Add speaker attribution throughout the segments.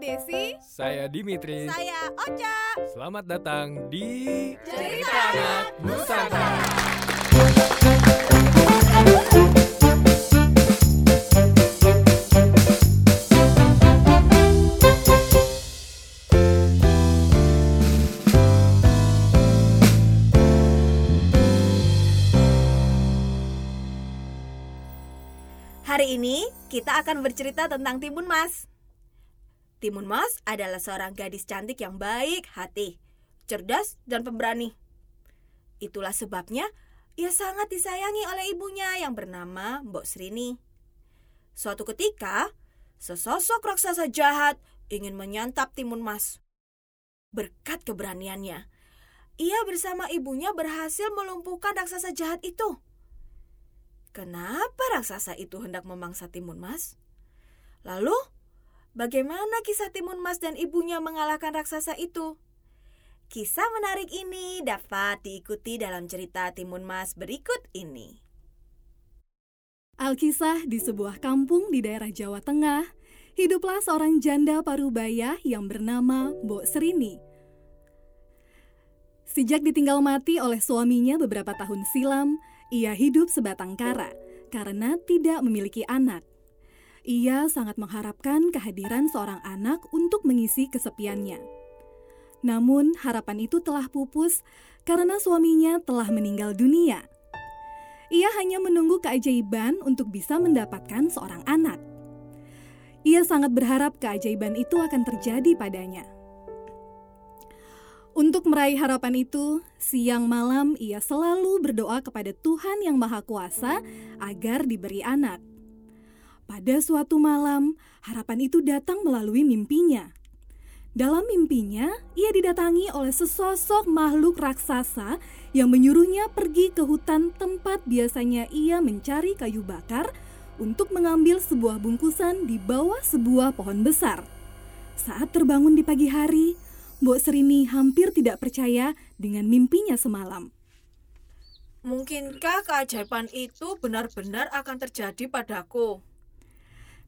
Speaker 1: Desi.
Speaker 2: Saya Dimitri.
Speaker 1: Saya Ocha.
Speaker 2: Selamat datang di
Speaker 1: Cerita Anak
Speaker 2: Nusantara.
Speaker 1: Hari ini kita akan bercerita tentang Timun Mas. Timun Mas adalah seorang gadis cantik yang baik hati, cerdas, dan pemberani. Itulah sebabnya ia sangat disayangi oleh ibunya yang bernama Mbok Srini. Suatu ketika, sesosok raksasa jahat ingin menyantap Timun Mas. Berkat keberaniannya, ia bersama ibunya berhasil melumpuhkan raksasa jahat itu. Kenapa raksasa itu hendak memangsa Timun Mas? Lalu, bagaimana kisah Timun Mas dan ibunya mengalahkan raksasa itu? Kisah menarik ini dapat diikuti dalam cerita Timun Mas berikut ini.
Speaker 3: Alkisah di sebuah kampung di daerah Jawa Tengah, hiduplah seorang janda parubaya yang bernama Mbok Serini. Sejak ditinggal mati oleh suaminya beberapa tahun silam, ia hidup sebatang kara karena tidak memiliki anak. Ia sangat mengharapkan kehadiran seorang anak untuk mengisi kesepiannya. Namun, harapan itu telah pupus karena suaminya telah meninggal dunia. Ia hanya menunggu keajaiban untuk bisa mendapatkan seorang anak. Ia sangat berharap keajaiban itu akan terjadi padanya. Untuk meraih harapan itu, siang malam ia selalu berdoa kepada Tuhan Yang Maha Kuasa agar diberi anak. Pada suatu malam, harapan itu datang melalui mimpinya. Dalam mimpinya, ia didatangi oleh sesosok makhluk raksasa yang menyuruhnya pergi ke hutan tempat biasanya ia mencari kayu bakar untuk mengambil sebuah bungkusan di bawah sebuah pohon besar. Saat terbangun di pagi hari, Mbok Serini hampir tidak percaya dengan mimpinya semalam.
Speaker 1: Mungkinkah keajaiban itu benar-benar akan terjadi padaku?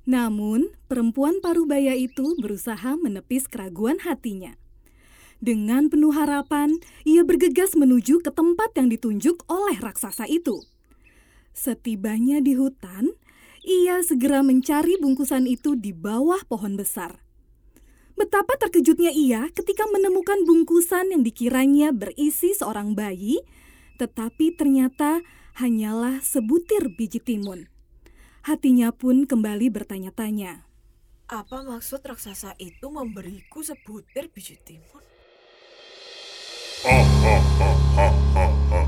Speaker 3: Namun, perempuan parubaya itu berusaha menepis keraguan hatinya. Dengan penuh harapan, ia bergegas menuju ke tempat yang ditunjuk oleh raksasa itu. Setibanya di hutan, ia segera mencari bungkusan itu di bawah pohon besar. Betapa terkejutnya ia ketika menemukan bungkusan yang dikiranya berisi seorang bayi, tetapi ternyata hanyalah sebutir biji timun. Hatinya pun kembali bertanya-tanya.
Speaker 1: Apa maksud raksasa itu memberiku sebutir biji timun?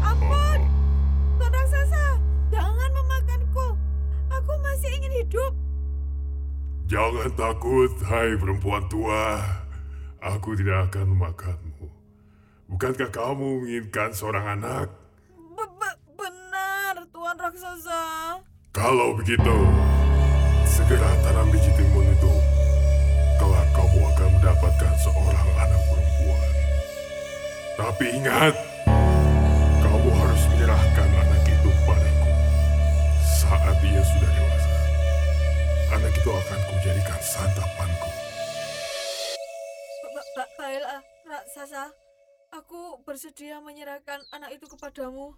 Speaker 1: Ampun! Tuan raksasa, jangan memakanku. Aku masih ingin hidup.
Speaker 4: Jangan takut, hai perempuan tua. Aku tidak akan memakanmu. Bukankah kamu menginginkan seorang anak?
Speaker 1: Be- be- benar, Tuan raksasa.
Speaker 4: Kalau begitu, segera tanam biji timun itu. Kelak kamu akan mendapatkan seorang anak perempuan. Tapi ingat, kamu harus menyerahkan anak itu padaku. Saat dia sudah dewasa, anak itu akan kujadikan santapanku.
Speaker 1: Ba- ba- Baiklah, raksasa. Aku bersedia menyerahkan anak itu kepadamu.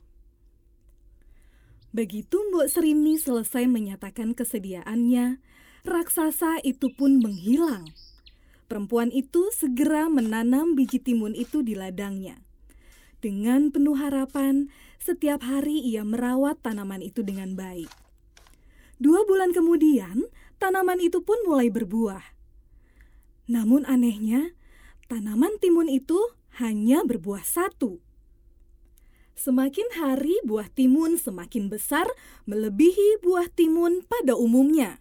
Speaker 3: Begitu Mbok Serini selesai menyatakan kesediaannya, raksasa itu pun menghilang. Perempuan itu segera menanam biji timun itu di ladangnya. Dengan penuh harapan, setiap hari ia merawat tanaman itu dengan baik. Dua bulan kemudian, tanaman itu pun mulai berbuah. Namun anehnya, tanaman timun itu hanya berbuah satu. Semakin hari buah timun semakin besar melebihi buah timun pada umumnya.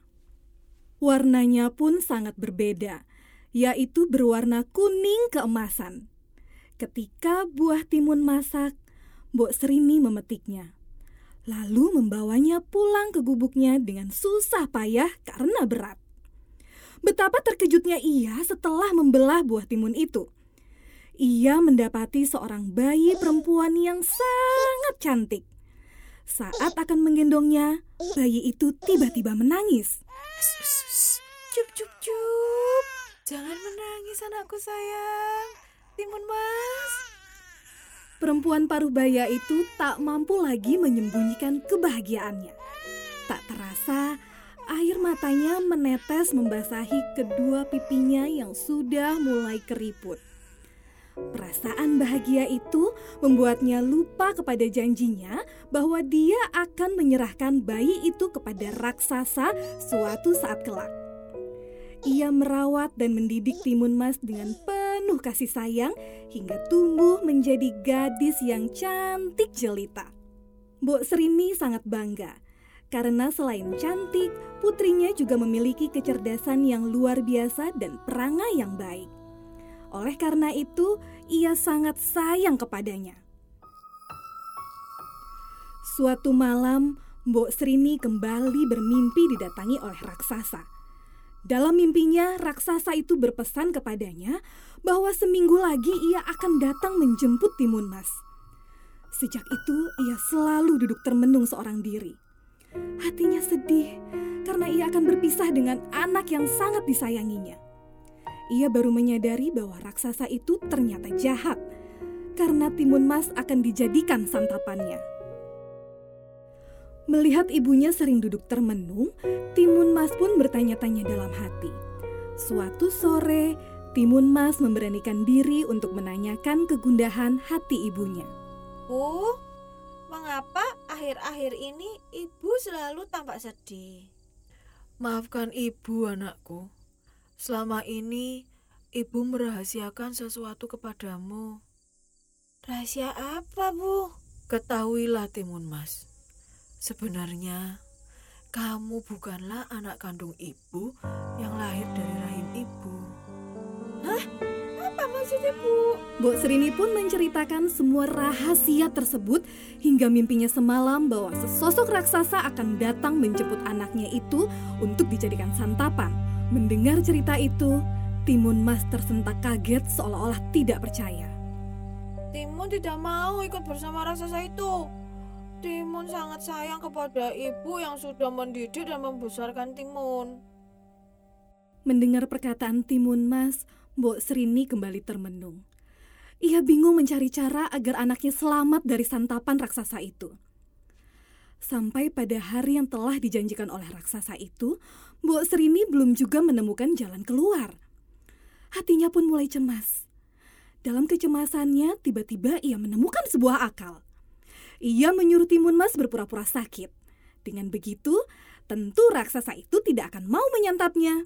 Speaker 3: Warnanya pun sangat berbeda, yaitu berwarna kuning keemasan. Ketika buah timun masak, Mbok Serini memetiknya. Lalu membawanya pulang ke gubuknya dengan susah payah karena berat. Betapa terkejutnya ia setelah membelah buah timun itu ia mendapati seorang bayi perempuan yang sangat cantik. Saat akan menggendongnya, bayi itu tiba-tiba menangis.
Speaker 1: Cup, cup, cup. Jangan menangis anakku sayang. Timun Mas.
Speaker 3: Perempuan paruh baya itu tak mampu lagi menyembunyikan kebahagiaannya. Tak terasa, air matanya menetes membasahi kedua pipinya yang sudah mulai keriput. Perasaan bahagia itu membuatnya lupa kepada janjinya bahwa dia akan menyerahkan bayi itu kepada raksasa suatu saat kelak. Ia merawat dan mendidik Timun Mas dengan penuh kasih sayang hingga tumbuh menjadi gadis yang cantik jelita. Mbok Serini sangat bangga karena selain cantik, putrinya juga memiliki kecerdasan yang luar biasa dan perangai yang baik. Oleh karena itu, ia sangat sayang kepadanya. Suatu malam, Mbok Srini kembali bermimpi didatangi oleh raksasa. Dalam mimpinya, raksasa itu berpesan kepadanya bahwa seminggu lagi ia akan datang menjemput Timun Mas. Sejak itu, ia selalu duduk termenung seorang diri. Hatinya sedih karena ia akan berpisah dengan anak yang sangat disayanginya. Ia baru menyadari bahwa raksasa itu ternyata jahat karena Timun Mas akan dijadikan santapannya. Melihat ibunya sering duduk termenung, Timun Mas pun bertanya-tanya dalam hati. Suatu sore, Timun Mas memberanikan diri untuk menanyakan kegundahan hati ibunya.
Speaker 1: Bu, mengapa akhir-akhir ini ibu selalu tampak sedih?
Speaker 5: Maafkan ibu, anakku. Selama ini ibu merahasiakan sesuatu kepadamu.
Speaker 1: Rahasia apa, Bu?
Speaker 5: Ketahuilah, Timun Mas. Sebenarnya kamu bukanlah anak kandung ibu yang lahir dari rahim ibu.
Speaker 1: Apa maksudnya, Bu?
Speaker 3: Mbok Serini pun menceritakan semua rahasia tersebut hingga mimpinya semalam bahwa sesosok raksasa akan datang menjemput anaknya itu untuk dijadikan santapan. Mendengar cerita itu, Timun Mas tersentak kaget seolah-olah tidak percaya.
Speaker 1: Timun tidak mau ikut bersama raksasa itu. Timun sangat sayang kepada ibu yang sudah mendidik dan membesarkan Timun.
Speaker 3: Mendengar perkataan Timun Mas, Mbok Serini kembali termenung. Ia bingung mencari cara agar anaknya selamat dari santapan raksasa itu. Sampai pada hari yang telah dijanjikan oleh raksasa itu, Mbok Serini belum juga menemukan jalan keluar. Hatinya pun mulai cemas. Dalam kecemasannya, tiba-tiba ia menemukan sebuah akal. Ia menyuruh Timun Mas berpura-pura sakit. Dengan begitu, tentu raksasa itu tidak akan mau menyantapnya.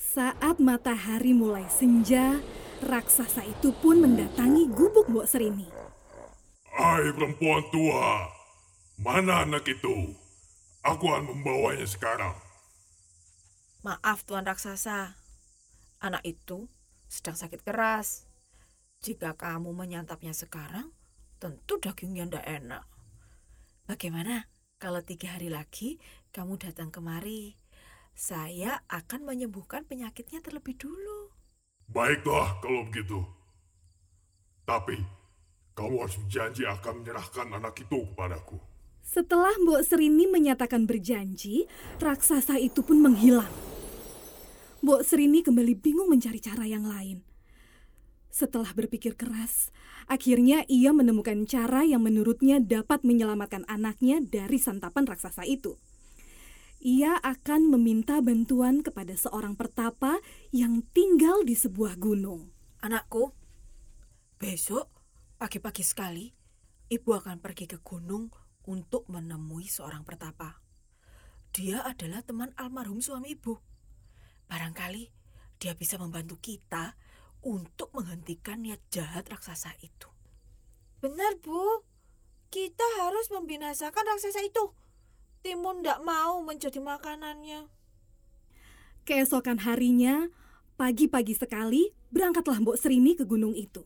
Speaker 3: Saat matahari mulai senja, raksasa itu pun mendatangi gubuk Mbok Serini.
Speaker 4: Hai perempuan tua, mana anak itu? Aku akan membawanya sekarang.
Speaker 5: Maaf, Tuan Raksasa. Anak itu sedang sakit keras. Jika kamu menyantapnya sekarang, tentu dagingnya ndak enak. Bagaimana kalau tiga hari lagi kamu datang kemari? Saya akan menyembuhkan penyakitnya terlebih dulu.
Speaker 4: Baiklah kalau begitu. Tapi, kamu harus berjanji akan menyerahkan anak itu kepadaku.
Speaker 3: Setelah Mbok Serini menyatakan berjanji, raksasa itu pun menghilang. Mbok Serini kembali bingung mencari cara yang lain. Setelah berpikir keras, akhirnya ia menemukan cara yang menurutnya dapat menyelamatkan anaknya dari santapan raksasa itu. Ia akan meminta bantuan kepada seorang pertapa yang tinggal di sebuah gunung.
Speaker 5: Anakku, besok pagi-pagi sekali ibu akan pergi ke gunung untuk menemui seorang pertapa. Dia adalah teman almarhum suami ibu. Barangkali dia bisa membantu kita untuk menghentikan niat jahat raksasa itu.
Speaker 1: Benar, Bu. Kita harus membinasakan raksasa itu. Timun tidak mau menjadi makanannya.
Speaker 3: Keesokan harinya, pagi-pagi sekali, berangkatlah Mbok Serini ke gunung itu.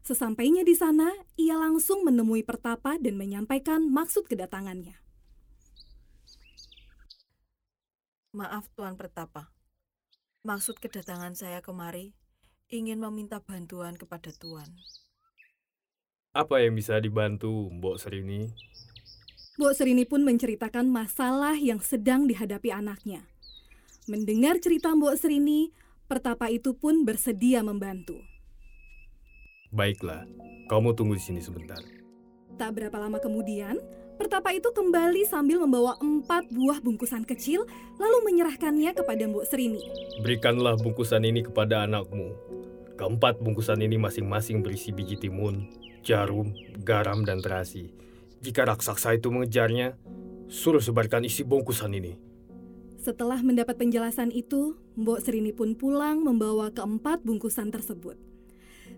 Speaker 3: Sesampainya di sana, ia langsung menemui pertapa dan menyampaikan maksud kedatangannya.
Speaker 5: Maaf Tuan Pertapa. Maksud kedatangan saya kemari ingin meminta bantuan kepada Tuan.
Speaker 2: Apa yang bisa dibantu, Mbok Serini?
Speaker 3: Mbok Serini pun menceritakan masalah yang sedang dihadapi anaknya. Mendengar cerita Mbok Serini, Pertapa itu pun bersedia membantu.
Speaker 2: Baiklah, kamu tunggu di sini sebentar.
Speaker 3: Tak berapa lama kemudian, Pertapa itu kembali sambil membawa empat buah bungkusan kecil, lalu menyerahkannya kepada Mbok Serini.
Speaker 2: Berikanlah bungkusan ini kepada anakmu. Keempat bungkusan ini masing-masing berisi biji timun, jarum, garam, dan terasi. Jika raksasa itu mengejarnya, suruh sebarkan isi bungkusan ini.
Speaker 3: Setelah mendapat penjelasan itu, Mbok Serini pun pulang membawa keempat bungkusan tersebut.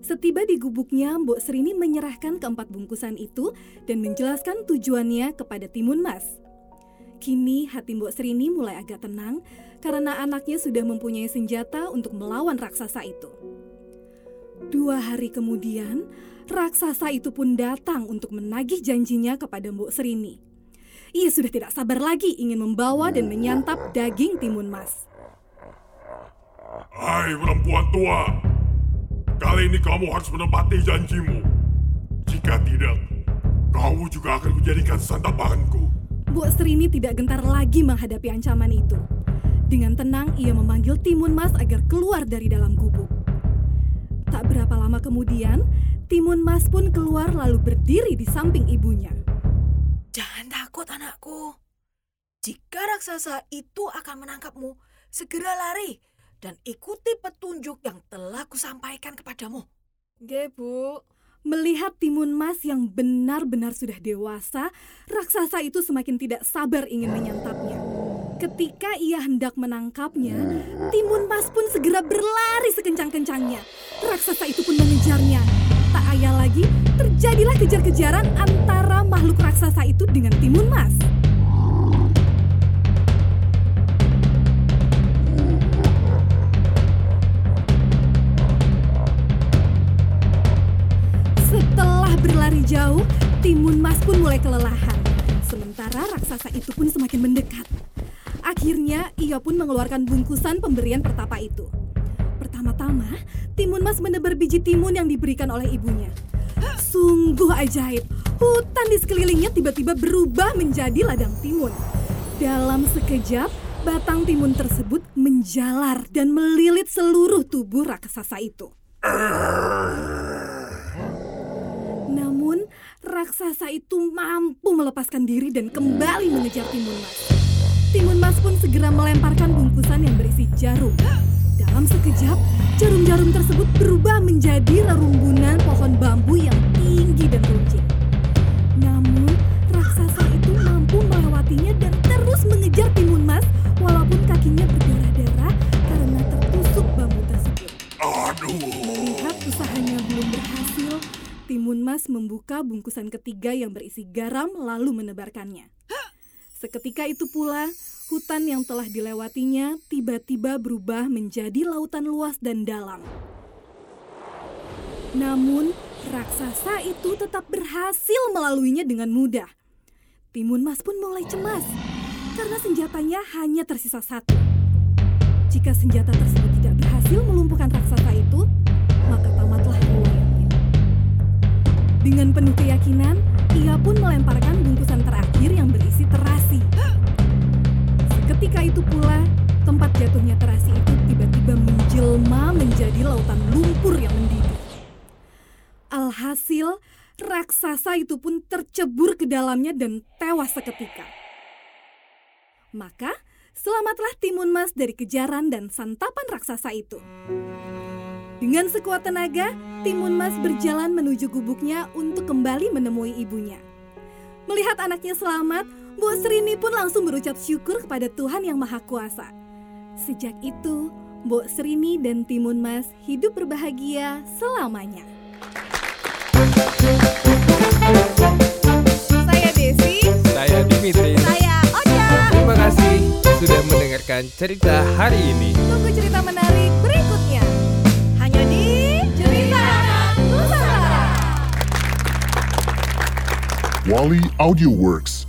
Speaker 3: Setiba di gubuknya, Mbok Serini menyerahkan keempat bungkusan itu dan menjelaskan tujuannya kepada Timun Mas. Kini hati Mbok Serini mulai agak tenang karena anaknya sudah mempunyai senjata untuk melawan raksasa itu. Dua hari kemudian, raksasa itu pun datang untuk menagih janjinya kepada Mbok Serini. Ia sudah tidak sabar lagi ingin membawa dan menyantap daging timun mas.
Speaker 4: Hai perempuan tua, kali ini kamu harus menepati janjimu. Jika tidak, kau juga akan kujadikan santapanku.
Speaker 3: Bu Serini tidak gentar lagi menghadapi ancaman itu. Dengan tenang, ia memanggil Timun Mas agar keluar dari dalam gubuk. Tak berapa lama kemudian, Timun Mas pun keluar lalu berdiri di samping ibunya.
Speaker 5: Jangan takut anakku. Jika raksasa itu akan menangkapmu, segera lari dan ikuti petunjuk yang telah kusampaikan kepadamu.
Speaker 1: Nggih, Bu.
Speaker 3: Melihat Timun Mas yang benar-benar sudah dewasa, raksasa itu semakin tidak sabar ingin menyantapnya. Ketika ia hendak menangkapnya, Timun Mas pun segera berlari sekencang-kencangnya. Raksasa itu pun mengejarnya. Tak ayal lagi, terjadilah kejar-kejaran antara makhluk raksasa itu dengan Timun Mas. Mulai kelelahan. Sementara raksasa itu pun semakin mendekat. Akhirnya, ia pun mengeluarkan bungkusan pemberian pertapa itu. Pertama-tama, Timun Mas menebar biji timun yang diberikan oleh ibunya. Sungguh ajaib, hutan di sekelilingnya tiba-tiba berubah menjadi ladang timun. Dalam sekejap, batang timun tersebut menjalar dan melilit seluruh tubuh raksasa itu. Raksasa itu mampu melepaskan diri dan kembali mengejar Timun Mas. Timun Mas pun segera melemparkan bungkusan yang berisi jarum. Dalam sekejap, jarum-jarum tersebut berubah menjadi rerumbunan pohon bambu yang tinggi dan runcing. Bungkusan ketiga yang berisi garam lalu menebarkannya. Seketika itu pula, hutan yang telah dilewatinya tiba-tiba berubah menjadi lautan luas dan dalam. Namun, raksasa itu tetap berhasil melaluinya dengan mudah. Timun Mas pun mulai cemas karena senjatanya hanya tersisa satu. Jika senjata tersebut tidak berhasil melumpuhkan raksasa itu, Dengan penuh keyakinan, ia pun melemparkan bungkusan terakhir yang berisi terasi. Seketika itu pula, tempat jatuhnya terasi itu tiba-tiba menjelma menjadi lautan lumpur yang mendidih. Alhasil, raksasa itu pun tercebur ke dalamnya dan tewas seketika. Maka, selamatlah Timun Mas dari kejaran dan santapan raksasa itu. Dengan sekuat tenaga, Timun Mas berjalan menuju gubuknya untuk kembali menemui ibunya. Melihat anaknya selamat, Bu Serini pun langsung berucap syukur kepada Tuhan Yang Maha Kuasa. Sejak itu, Bu Serini dan Timun Mas hidup berbahagia selamanya.
Speaker 1: Saya Desi.
Speaker 6: Saya Dimitri.
Speaker 1: Saya Oja.
Speaker 6: Terima kasih sudah mendengarkan cerita hari ini.
Speaker 1: Tunggu cerita menarik berikutnya.
Speaker 4: Wally Audio Works.